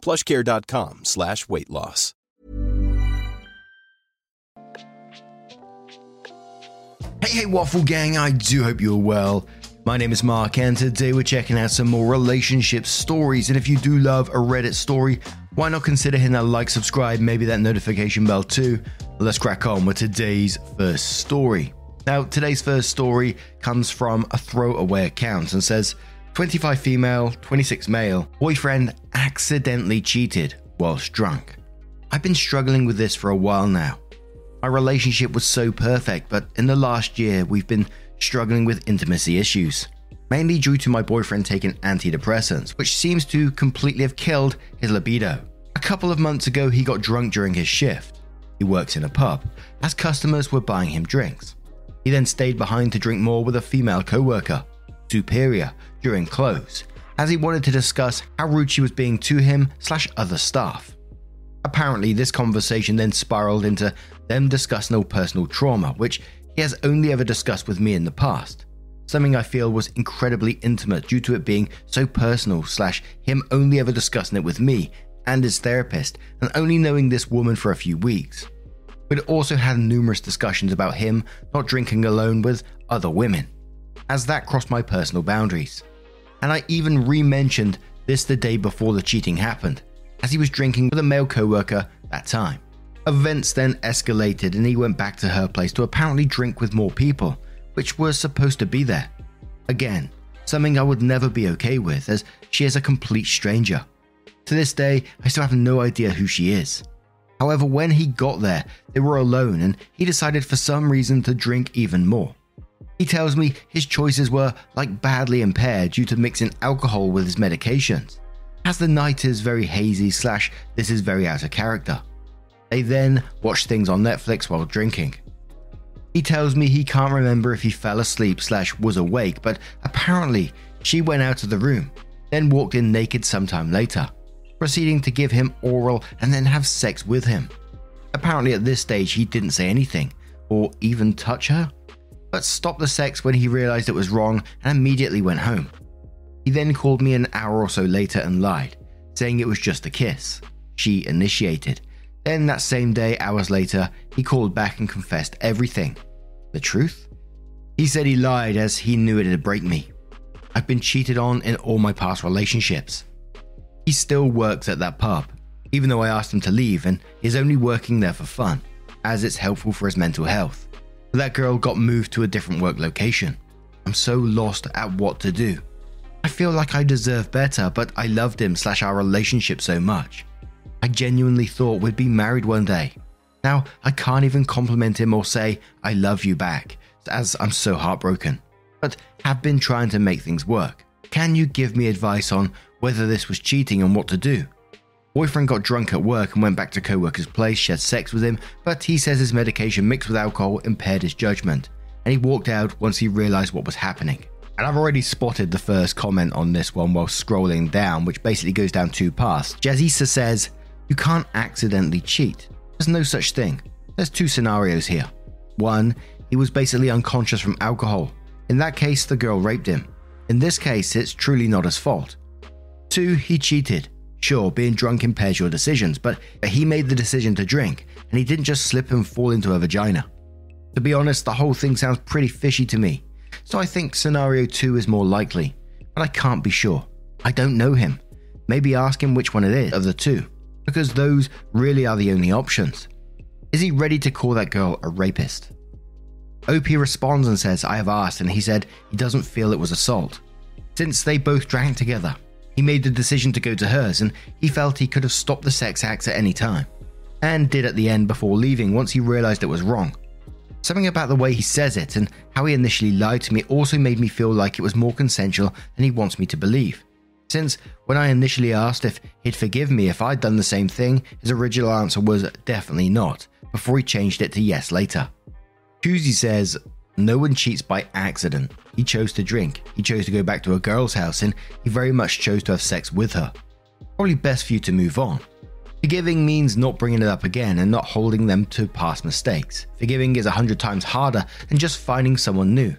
plushcare.com slash weight loss. Hey, hey, Waffle Gang, I do hope you're well. My name is Mark, and today we're checking out some more relationship stories. And if you do love a Reddit story, why not consider hitting that like, subscribe, maybe that notification bell too? Let's crack on with today's first story. Now, today's first story comes from a throwaway account and says 25 female, 26 male, boyfriend accidentally cheated whilst drunk. I've been struggling with this for a while now. My relationship was so perfect, but in the last year, we've been struggling with intimacy issues, mainly due to my boyfriend taking antidepressants, which seems to completely have killed his libido. A couple of months ago, he got drunk during his shift. He works in a pub, as customers were buying him drinks. He then stayed behind to drink more with a female co worker, Superior, during close, as he wanted to discuss how rude she was being to him slash other staff. Apparently, this conversation then spiraled into them discussing their personal trauma, which he has only ever discussed with me in the past. Something I feel was incredibly intimate due to it being so personal, slash, him only ever discussing it with me and his therapist, and only knowing this woman for a few weeks. We'd also had numerous discussions about him not drinking alone with other women, as that crossed my personal boundaries. And I even re mentioned this the day before the cheating happened, as he was drinking with a male co worker that time. Events then escalated and he went back to her place to apparently drink with more people, which were supposed to be there. Again, something I would never be okay with, as she is a complete stranger. To this day, I still have no idea who she is. However, when he got there, they were alone and he decided for some reason to drink even more. He tells me his choices were like badly impaired due to mixing alcohol with his medications, as the night is very hazy slash this is very out of character. They then watch things on Netflix while drinking. He tells me he can't remember if he fell asleep slash was awake, but apparently she went out of the room, then walked in naked sometime later, proceeding to give him oral and then have sex with him. Apparently at this stage he didn't say anything, or even touch her, but stopped the sex when he realized it was wrong and immediately went home. He then called me an hour or so later and lied, saying it was just a kiss. She initiated, then, that same day, hours later, he called back and confessed everything. The truth? He said he lied as he knew it'd break me. I've been cheated on in all my past relationships. He still works at that pub, even though I asked him to leave, and he's only working there for fun, as it's helpful for his mental health. But that girl got moved to a different work location. I'm so lost at what to do. I feel like I deserve better, but I loved him slash our relationship so much. I genuinely thought we'd be married one day. Now, I can't even compliment him or say, I love you back, as I'm so heartbroken, but have been trying to make things work. Can you give me advice on whether this was cheating and what to do? Boyfriend got drunk at work and went back to co-worker's place, she had sex with him, but he says his medication mixed with alcohol impaired his judgment, and he walked out once he realized what was happening. And I've already spotted the first comment on this one while scrolling down, which basically goes down two paths. Jazisa says, you can't accidentally cheat. There's no such thing. There's two scenarios here. One, he was basically unconscious from alcohol. In that case, the girl raped him. In this case, it's truly not his fault. Two, he cheated. Sure, being drunk impairs your decisions, but he made the decision to drink, and he didn't just slip and fall into her vagina. To be honest, the whole thing sounds pretty fishy to me, so I think scenario 2 is more likely, but I can't be sure. I don't know him. Maybe ask him which one it is of the two because those really are the only options. Is he ready to call that girl a rapist? OP responds and says, I have asked, and he said he doesn't feel it was assault. Since they both drank together, he made the decision to go to hers, and he felt he could have stopped the sex acts at any time, and did at the end before leaving once he realized it was wrong. Something about the way he says it and how he initially lied to me also made me feel like it was more consensual than he wants me to believe. Since when I initially asked if he'd forgive me if I'd done the same thing, his original answer was definitely not, before he changed it to yes later. Kuzi says, No one cheats by accident. He chose to drink, he chose to go back to a girl's house, and he very much chose to have sex with her. Probably best for you to move on. Forgiving means not bringing it up again and not holding them to past mistakes. Forgiving is a hundred times harder than just finding someone new.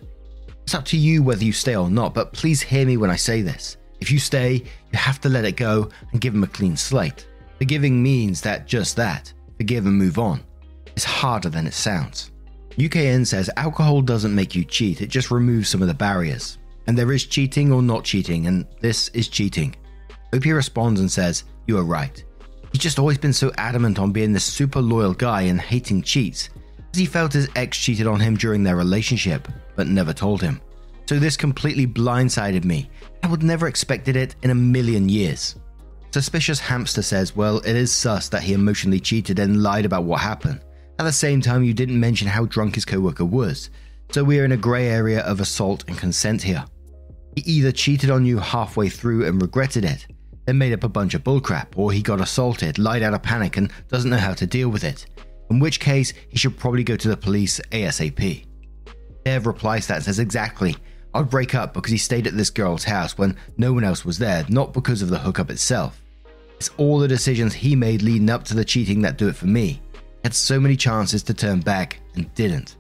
It's up to you whether you stay or not, but please hear me when I say this. If you stay, you have to let it go and give them a clean slate. Forgiving means that just that forgive and move on. It's harder than it sounds. UKN says alcohol doesn't make you cheat, it just removes some of the barriers. And there is cheating or not cheating, and this is cheating. OP responds and says, You are right. He's just always been so adamant on being this super loyal guy and hating cheats, as he felt his ex cheated on him during their relationship, but never told him. So this completely blindsided me. I would never expected it in a million years. Suspicious Hamster says, Well, it is sus that he emotionally cheated and lied about what happened. At the same time, you didn't mention how drunk his coworker was, so we are in a grey area of assault and consent here. He either cheated on you halfway through and regretted it, then made up a bunch of bullcrap, or he got assaulted, lied out of panic, and doesn't know how to deal with it. In which case, he should probably go to the police ASAP. Dev replies that says exactly. I'd break up because he stayed at this girl's house when no one else was there, not because of the hookup itself. It's all the decisions he made leading up to the cheating that do it for me. Had so many chances to turn back and didn't.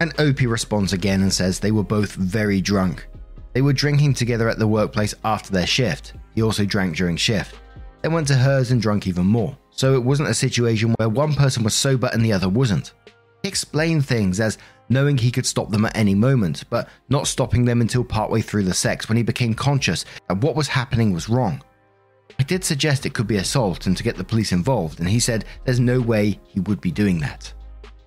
And Opie responds again and says they were both very drunk. They were drinking together at the workplace after their shift. He also drank during shift. They went to hers and drank even more. So it wasn't a situation where one person was sober and the other wasn't. He explained things as knowing he could stop them at any moment, but not stopping them until partway through the sex when he became conscious that what was happening was wrong. I did suggest it could be assault and to get the police involved, and he said there's no way he would be doing that.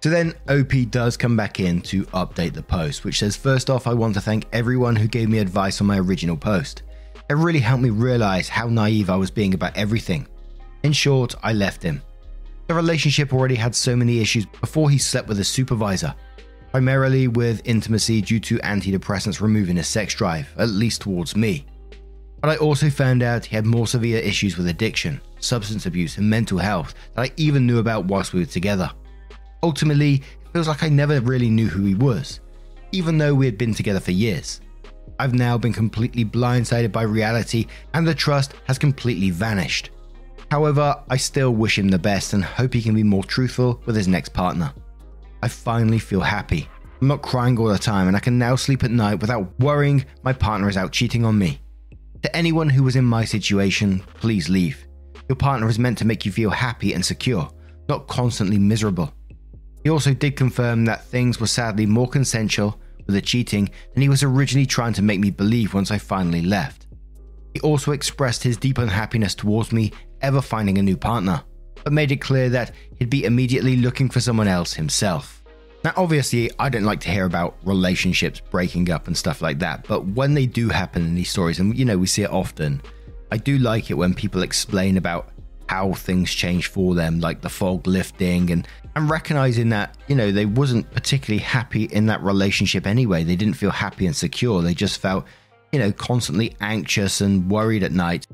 So then OP does come back in to update the post, which says First off, I want to thank everyone who gave me advice on my original post. It really helped me realize how naive I was being about everything. In short, I left him. The relationship already had so many issues before he slept with a supervisor, primarily with intimacy due to antidepressants removing his sex drive, at least towards me. But I also found out he had more severe issues with addiction, substance abuse, and mental health that I even knew about whilst we were together. Ultimately, it feels like I never really knew who he was, even though we had been together for years. I've now been completely blindsided by reality, and the trust has completely vanished. However, I still wish him the best and hope he can be more truthful with his next partner. I finally feel happy. I'm not crying all the time, and I can now sleep at night without worrying my partner is out cheating on me. To anyone who was in my situation, please leave. Your partner is meant to make you feel happy and secure, not constantly miserable. He also did confirm that things were sadly more consensual with the cheating than he was originally trying to make me believe once I finally left. He also expressed his deep unhappiness towards me ever finding a new partner, but made it clear that he'd be immediately looking for someone else himself. Now, obviously, I don't like to hear about relationships breaking up and stuff like that, but when they do happen in these stories, and you know, we see it often, I do like it when people explain about how things change for them, like the fog lifting and and recognizing that you know they wasn't particularly happy in that relationship anyway. They didn't feel happy and secure. They just felt you know constantly anxious and worried at night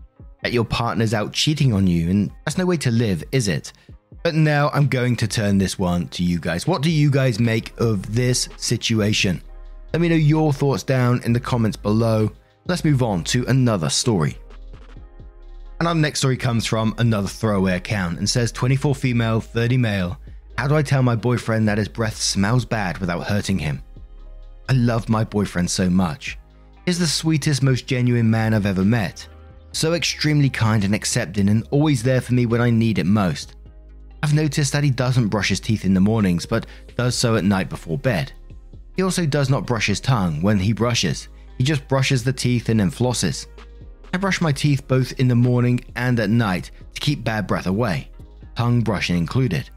that your partner's out cheating on you, and that's no way to live, is it? But now I'm going to turn this one to you guys. What do you guys make of this situation? Let me know your thoughts down in the comments below. Let's move on to another story. And our next story comes from another throwaway account and says 24 female, 30 male. How do I tell my boyfriend that his breath smells bad without hurting him? I love my boyfriend so much. He's the sweetest, most genuine man I've ever met. So extremely kind and accepting and always there for me when I need it most. I've noticed that he doesn't brush his teeth in the mornings, but does so at night before bed. He also does not brush his tongue when he brushes, he just brushes the teeth and then flosses. I brush my teeth both in the morning and at night to keep bad breath away, tongue brushing included.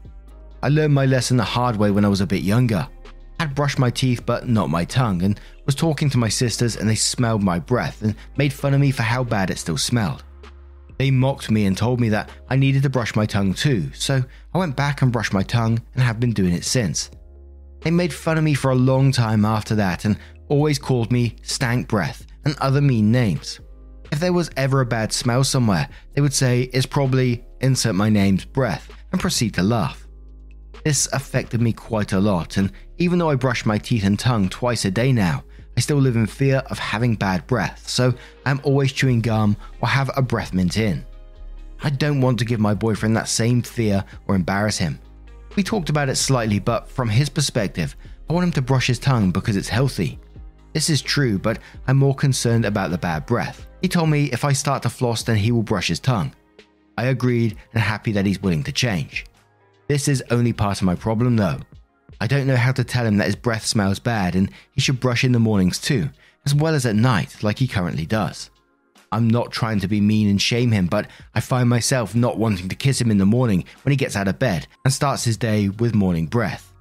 I learned my lesson the hard way when I was a bit younger. I had brushed my teeth but not my tongue, and was talking to my sisters and they smelled my breath and made fun of me for how bad it still smelled. They mocked me and told me that I needed to brush my tongue too, so I went back and brushed my tongue and have been doing it since. They made fun of me for a long time after that and always called me stank breath and other mean names. If there was ever a bad smell somewhere, they would say it's probably insert my name's breath and proceed to laugh. This affected me quite a lot, and even though I brush my teeth and tongue twice a day now, I still live in fear of having bad breath, so I'm always chewing gum or have a breath mint in. I don't want to give my boyfriend that same fear or embarrass him. We talked about it slightly, but from his perspective, I want him to brush his tongue because it's healthy. This is true, but I'm more concerned about the bad breath. He told me if I start to floss, then he will brush his tongue. I agreed and happy that he's willing to change. This is only part of my problem though. I don't know how to tell him that his breath smells bad and he should brush in the mornings too, as well as at night, like he currently does. I'm not trying to be mean and shame him, but I find myself not wanting to kiss him in the morning when he gets out of bed and starts his day with morning breath.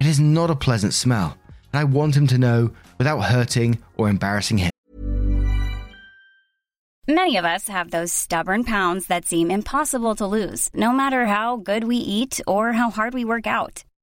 It is not a pleasant smell, and I want him to know without hurting or embarrassing him. Many of us have those stubborn pounds that seem impossible to lose, no matter how good we eat or how hard we work out.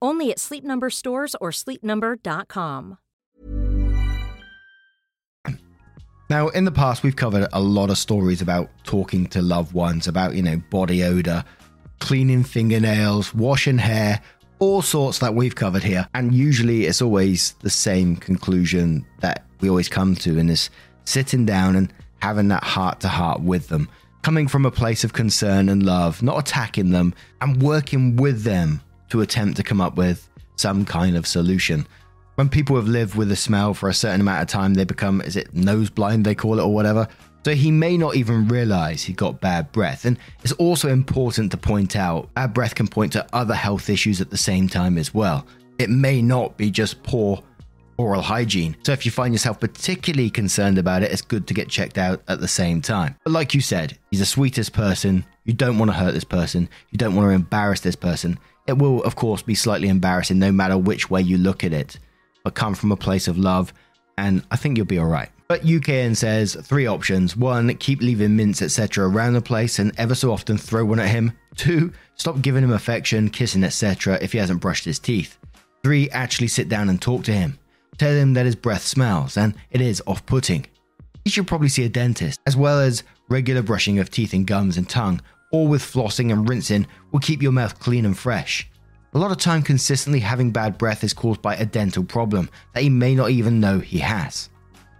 Only at Sleep Number stores or sleepnumber.com. Now, in the past, we've covered a lot of stories about talking to loved ones, about, you know, body odor, cleaning fingernails, washing hair, all sorts that we've covered here. And usually it's always the same conclusion that we always come to in this sitting down and having that heart to heart with them, coming from a place of concern and love, not attacking them, and working with them to attempt to come up with some kind of solution. When people have lived with a smell for a certain amount of time, they become, is it nose blind, they call it, or whatever? So he may not even realize he got bad breath. And it's also important to point out bad breath can point to other health issues at the same time as well. It may not be just poor oral hygiene. So if you find yourself particularly concerned about it, it's good to get checked out at the same time. But like you said, he's the sweetest person. You don't want to hurt this person. You don't want to embarrass this person. It will, of course, be slightly embarrassing no matter which way you look at it but come from a place of love, and I think you'll be alright. But UKN says three options. One, keep leaving mints, etc. around the place and ever so often throw one at him. Two, stop giving him affection, kissing, etc. if he hasn't brushed his teeth. Three, actually sit down and talk to him. Tell him that his breath smells and it is off putting. He should probably see a dentist, as well as regular brushing of teeth and gums and tongue, all with flossing and rinsing will keep your mouth clean and fresh. A lot of time consistently having bad breath is caused by a dental problem that he may not even know he has.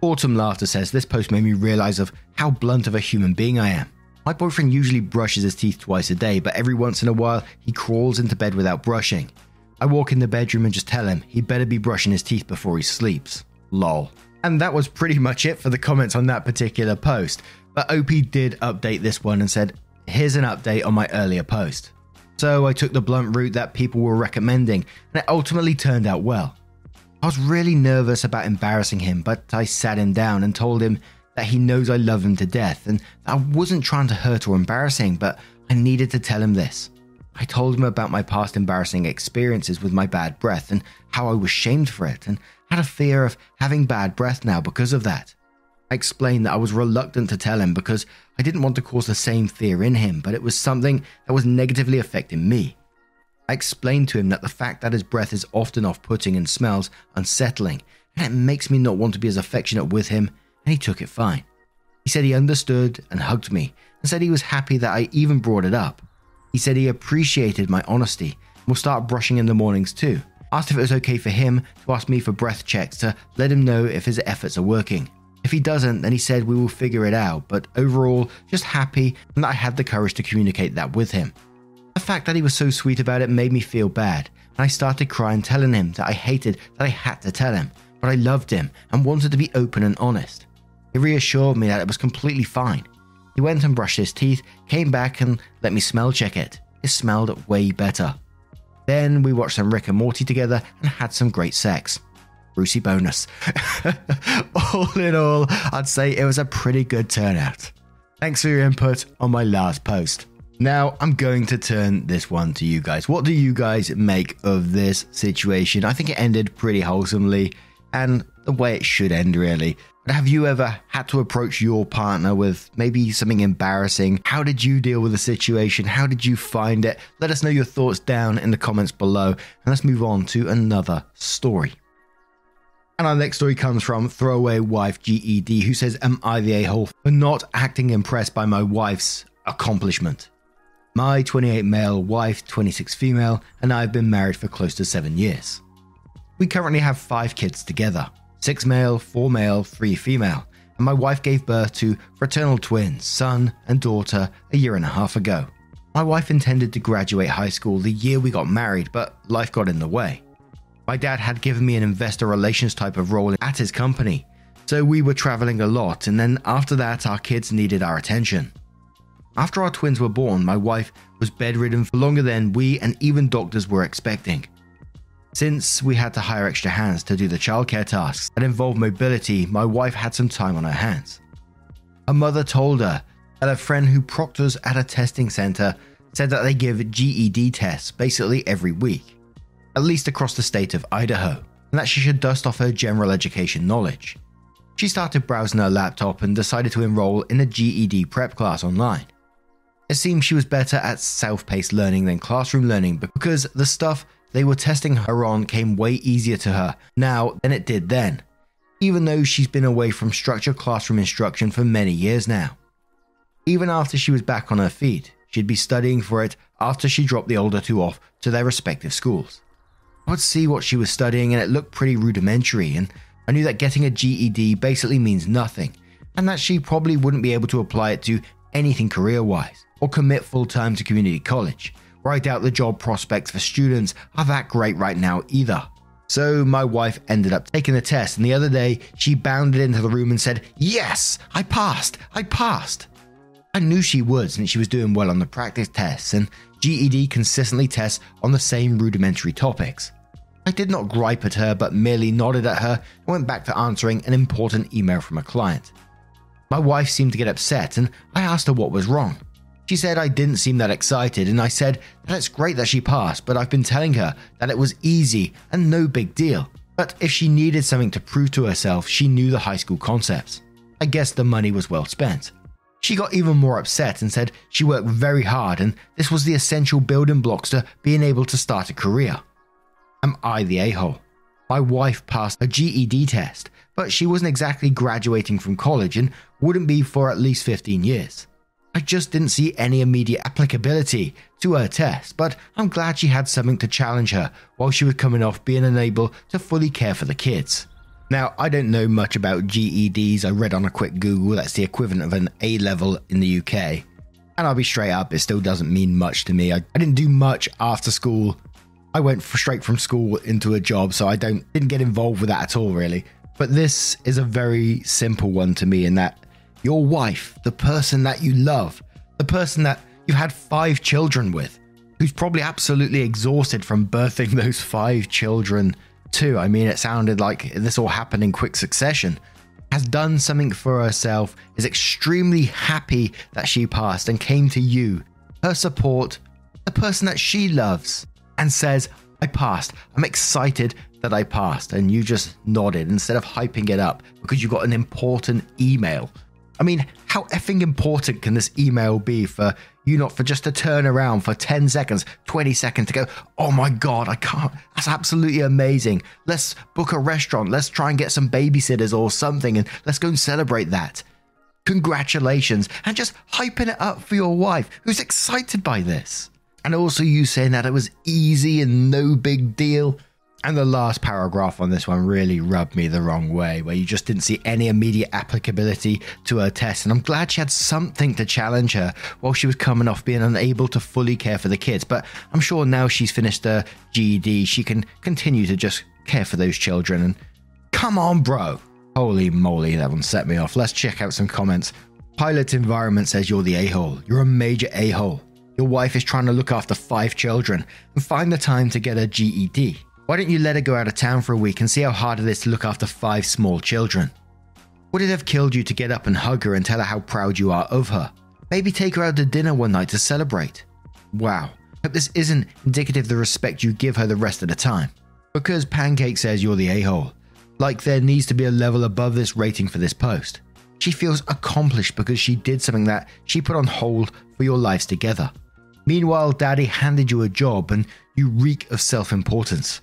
Autumn Laughter says this post made me realize of how blunt of a human being I am. My boyfriend usually brushes his teeth twice a day, but every once in a while he crawls into bed without brushing. I walk in the bedroom and just tell him he better be brushing his teeth before he sleeps. Lol. And that was pretty much it for the comments on that particular post. But OP did update this one and said, Here's an update on my earlier post. So I took the blunt route that people were recommending, and it ultimately turned out well. I was really nervous about embarrassing him, but I sat him down and told him that he knows I love him to death and I wasn't trying to hurt or embarrass him, but I needed to tell him this. I told him about my past embarrassing experiences with my bad breath and how I was shamed for it and had a fear of having bad breath now because of that. I explained that I was reluctant to tell him because I didn't want to cause the same fear in him, but it was something that was negatively affecting me. I explained to him that the fact that his breath is often off putting and smells unsettling, and it makes me not want to be as affectionate with him, and he took it fine. He said he understood and hugged me, and said he was happy that I even brought it up. He said he appreciated my honesty and will start brushing in the mornings too. Asked if it was okay for him to ask me for breath checks to let him know if his efforts are working. If he doesn't, then he said we will figure it out, but overall, just happy and that I had the courage to communicate that with him. The fact that he was so sweet about it made me feel bad, and I started crying, telling him that I hated that I had to tell him, but I loved him and wanted to be open and honest. He reassured me that it was completely fine. He went and brushed his teeth, came back and let me smell check it. It smelled way better. Then we watched some Rick and Morty together and had some great sex. Brucey bonus. all in all, I'd say it was a pretty good turnout. Thanks for your input on my last post. Now, I'm going to turn this one to you guys. What do you guys make of this situation? I think it ended pretty wholesomely and the way it should end, really. But have you ever had to approach your partner with maybe something embarrassing? How did you deal with the situation? How did you find it? Let us know your thoughts down in the comments below, and let's move on to another story. And our next story comes from Throwaway Wife GED, who says, Am I the a hole for not acting impressed by my wife's accomplishment? My 28 male, wife 26 female, and I have been married for close to seven years. We currently have five kids together six male, four male, three female, and my wife gave birth to fraternal twins, son and daughter, a year and a half ago. My wife intended to graduate high school the year we got married, but life got in the way. My dad had given me an investor relations type of role at his company, so we were traveling a lot, and then after that, our kids needed our attention. After our twins were born, my wife was bedridden for longer than we and even doctors were expecting. Since we had to hire extra hands to do the childcare tasks that involved mobility, my wife had some time on her hands. Her mother told her that a friend who proctors at a testing center said that they give GED tests basically every week at least across the state of Idaho, and that she should dust off her general education knowledge. She started browsing her laptop and decided to enroll in a GED prep class online. It seemed she was better at self paced learning than classroom learning because the stuff they were testing her on came way easier to her now than it did then, even though she's been away from structured classroom instruction for many years now. Even after she was back on her feet, she'd be studying for it after she dropped the older two off to their respective schools. I would see what she was studying and it looked pretty rudimentary, and I knew that getting a GED basically means nothing, and that she probably wouldn't be able to apply it to anything career wise or commit full time to community college, where I doubt the job prospects for students are that great right now either. So my wife ended up taking the test, and the other day she bounded into the room and said, Yes, I passed, I passed. I knew she would since she was doing well on the practice tests, and GED consistently tests on the same rudimentary topics. I did not gripe at her, but merely nodded at her and went back to answering an important email from a client. My wife seemed to get upset, and I asked her what was wrong. She said I didn't seem that excited, and I said that it's great that she passed, but I've been telling her that it was easy and no big deal. But if she needed something to prove to herself, she knew the high school concepts. I guess the money was well spent. She got even more upset and said she worked very hard and this was the essential building blocks to being able to start a career. Am I the a hole? My wife passed a GED test, but she wasn't exactly graduating from college and wouldn't be for at least 15 years. I just didn't see any immediate applicability to her test, but I'm glad she had something to challenge her while she was coming off being unable to fully care for the kids. Now, I don't know much about GEDs. I read on a quick Google that's the equivalent of an A level in the UK. And I'll be straight up, it still doesn't mean much to me. I, I didn't do much after school I went straight from school into a job, so I don't didn't get involved with that at all, really. But this is a very simple one to me in that your wife, the person that you love, the person that you've had five children with, who's probably absolutely exhausted from birthing those five children too. I mean, it sounded like this all happened in quick succession. Has done something for herself, is extremely happy that she passed and came to you, her support, the person that she loves and says, I passed. I'm excited that I passed. And you just nodded instead of hyping it up because you got an important email. I mean, how effing important can this email be for you not for just to turn around for 10 seconds, 20 seconds to go, oh my God, I can't. That's absolutely amazing. Let's book a restaurant. Let's try and get some babysitters or something and let's go and celebrate that. Congratulations. And just hyping it up for your wife who's excited by this. And also, you saying that it was easy and no big deal. And the last paragraph on this one really rubbed me the wrong way, where you just didn't see any immediate applicability to her test. And I'm glad she had something to challenge her while she was coming off being unable to fully care for the kids. But I'm sure now she's finished her GED, she can continue to just care for those children. And come on, bro. Holy moly, that one set me off. Let's check out some comments. Pilot Environment says you're the a hole. You're a major a hole. Your wife is trying to look after five children and find the time to get a GED. Why don't you let her go out of town for a week and see how hard it is to look after five small children? Would it have killed you to get up and hug her and tell her how proud you are of her? Maybe take her out to dinner one night to celebrate. Wow, hope this isn't indicative of the respect you give her the rest of the time. Because Pancake says you're the a hole. Like there needs to be a level above this rating for this post. She feels accomplished because she did something that she put on hold for your lives together. Meanwhile, daddy handed you a job and you reek of self importance.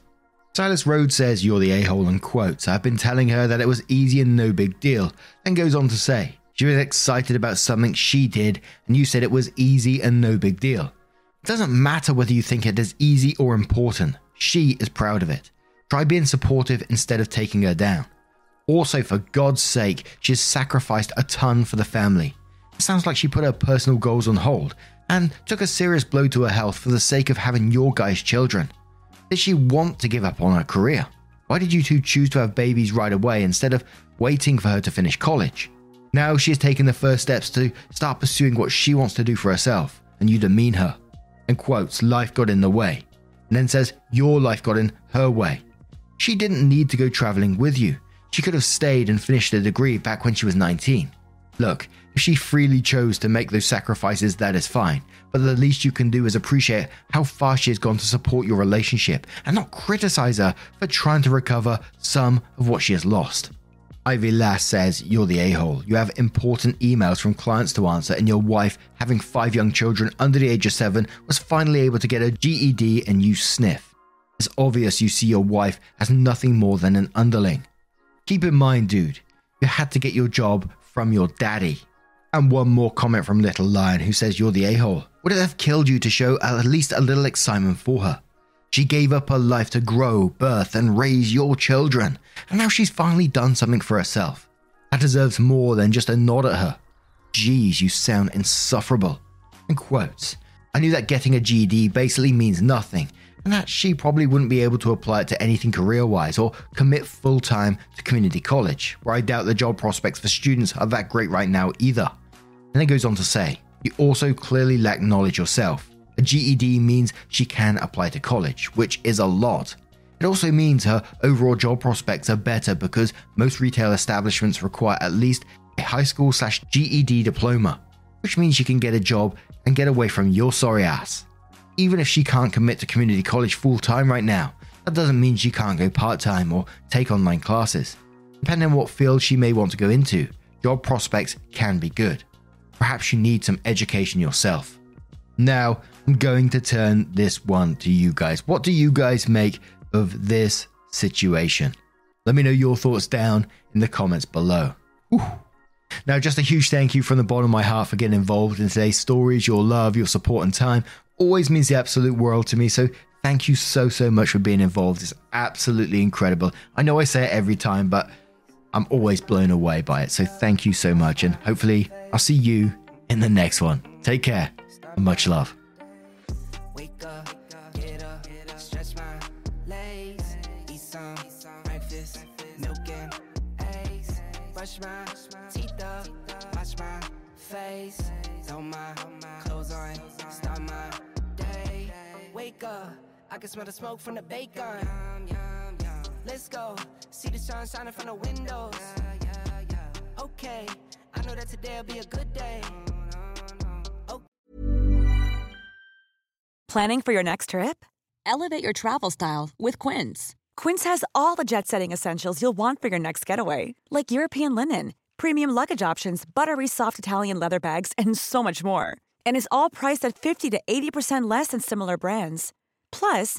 Silas Rhodes says you're the a hole and quotes, I've been telling her that it was easy and no big deal, and goes on to say, she was excited about something she did, and you said it was easy and no big deal. It doesn't matter whether you think it is easy or important, she is proud of it. Try being supportive instead of taking her down. Also, for God's sake, she has sacrificed a ton for the family. It sounds like she put her personal goals on hold and took a serious blow to her health for the sake of having your guys' children. Did she want to give up on her career? Why did you two choose to have babies right away instead of waiting for her to finish college? Now she has taken the first steps to start pursuing what she wants to do for herself, and you demean her. And quotes, life got in the way. And then says, your life got in her way. She didn't need to go traveling with you. She could have stayed and finished a degree back when she was 19. Look, if she freely chose to make those sacrifices, that is fine. But the least you can do is appreciate how far she has gone to support your relationship and not criticize her for trying to recover some of what she has lost. Ivy Lass says, You're the a hole. You have important emails from clients to answer, and your wife, having five young children under the age of seven, was finally able to get a GED and you sniff. It's obvious you see your wife as nothing more than an underling. Keep in mind, dude, you had to get your job from your daddy. And one more comment from Little Lion, who says you're the a hole. Would it have killed you to show at least a little excitement for her? She gave up her life to grow, birth, and raise your children, and now she's finally done something for herself. That deserves more than just a nod at her. Geez, you sound insufferable. In quotes, I knew that getting a GD basically means nothing, and that she probably wouldn't be able to apply it to anything career wise or commit full time to community college, where I doubt the job prospects for students are that great right now either. And it goes on to say, you also clearly lack knowledge yourself. A GED means she can apply to college, which is a lot. It also means her overall job prospects are better because most retail establishments require at least a high school slash GED diploma, which means she can get a job and get away from your sorry ass. Even if she can't commit to community college full time right now, that doesn't mean she can't go part time or take online classes. Depending on what field she may want to go into, job prospects can be good. Perhaps you need some education yourself. Now, I'm going to turn this one to you guys. What do you guys make of this situation? Let me know your thoughts down in the comments below. Now, just a huge thank you from the bottom of my heart for getting involved in today's stories. Your love, your support, and time always means the absolute world to me. So, thank you so, so much for being involved. It's absolutely incredible. I know I say it every time, but I'm always blown away by it. So, thank you so much. And hopefully, I'll see you in the next one. Take care and much love. Wake up, get up, stretch my legs, eat some breakfast, milk and eggs, brush my teeth up, wash my face, throw my clothes on, start my day. Wake up, I can smell the smoke from the bacon. Let's go, see the sun shining from the windows. Okay, I know that today'll be a good day. Planning for your next trip? Elevate your travel style with Quince. Quince has all the jet setting essentials you'll want for your next getaway, like European linen, premium luggage options, buttery soft Italian leather bags, and so much more. And is all priced at 50 to 80% less than similar brands. Plus,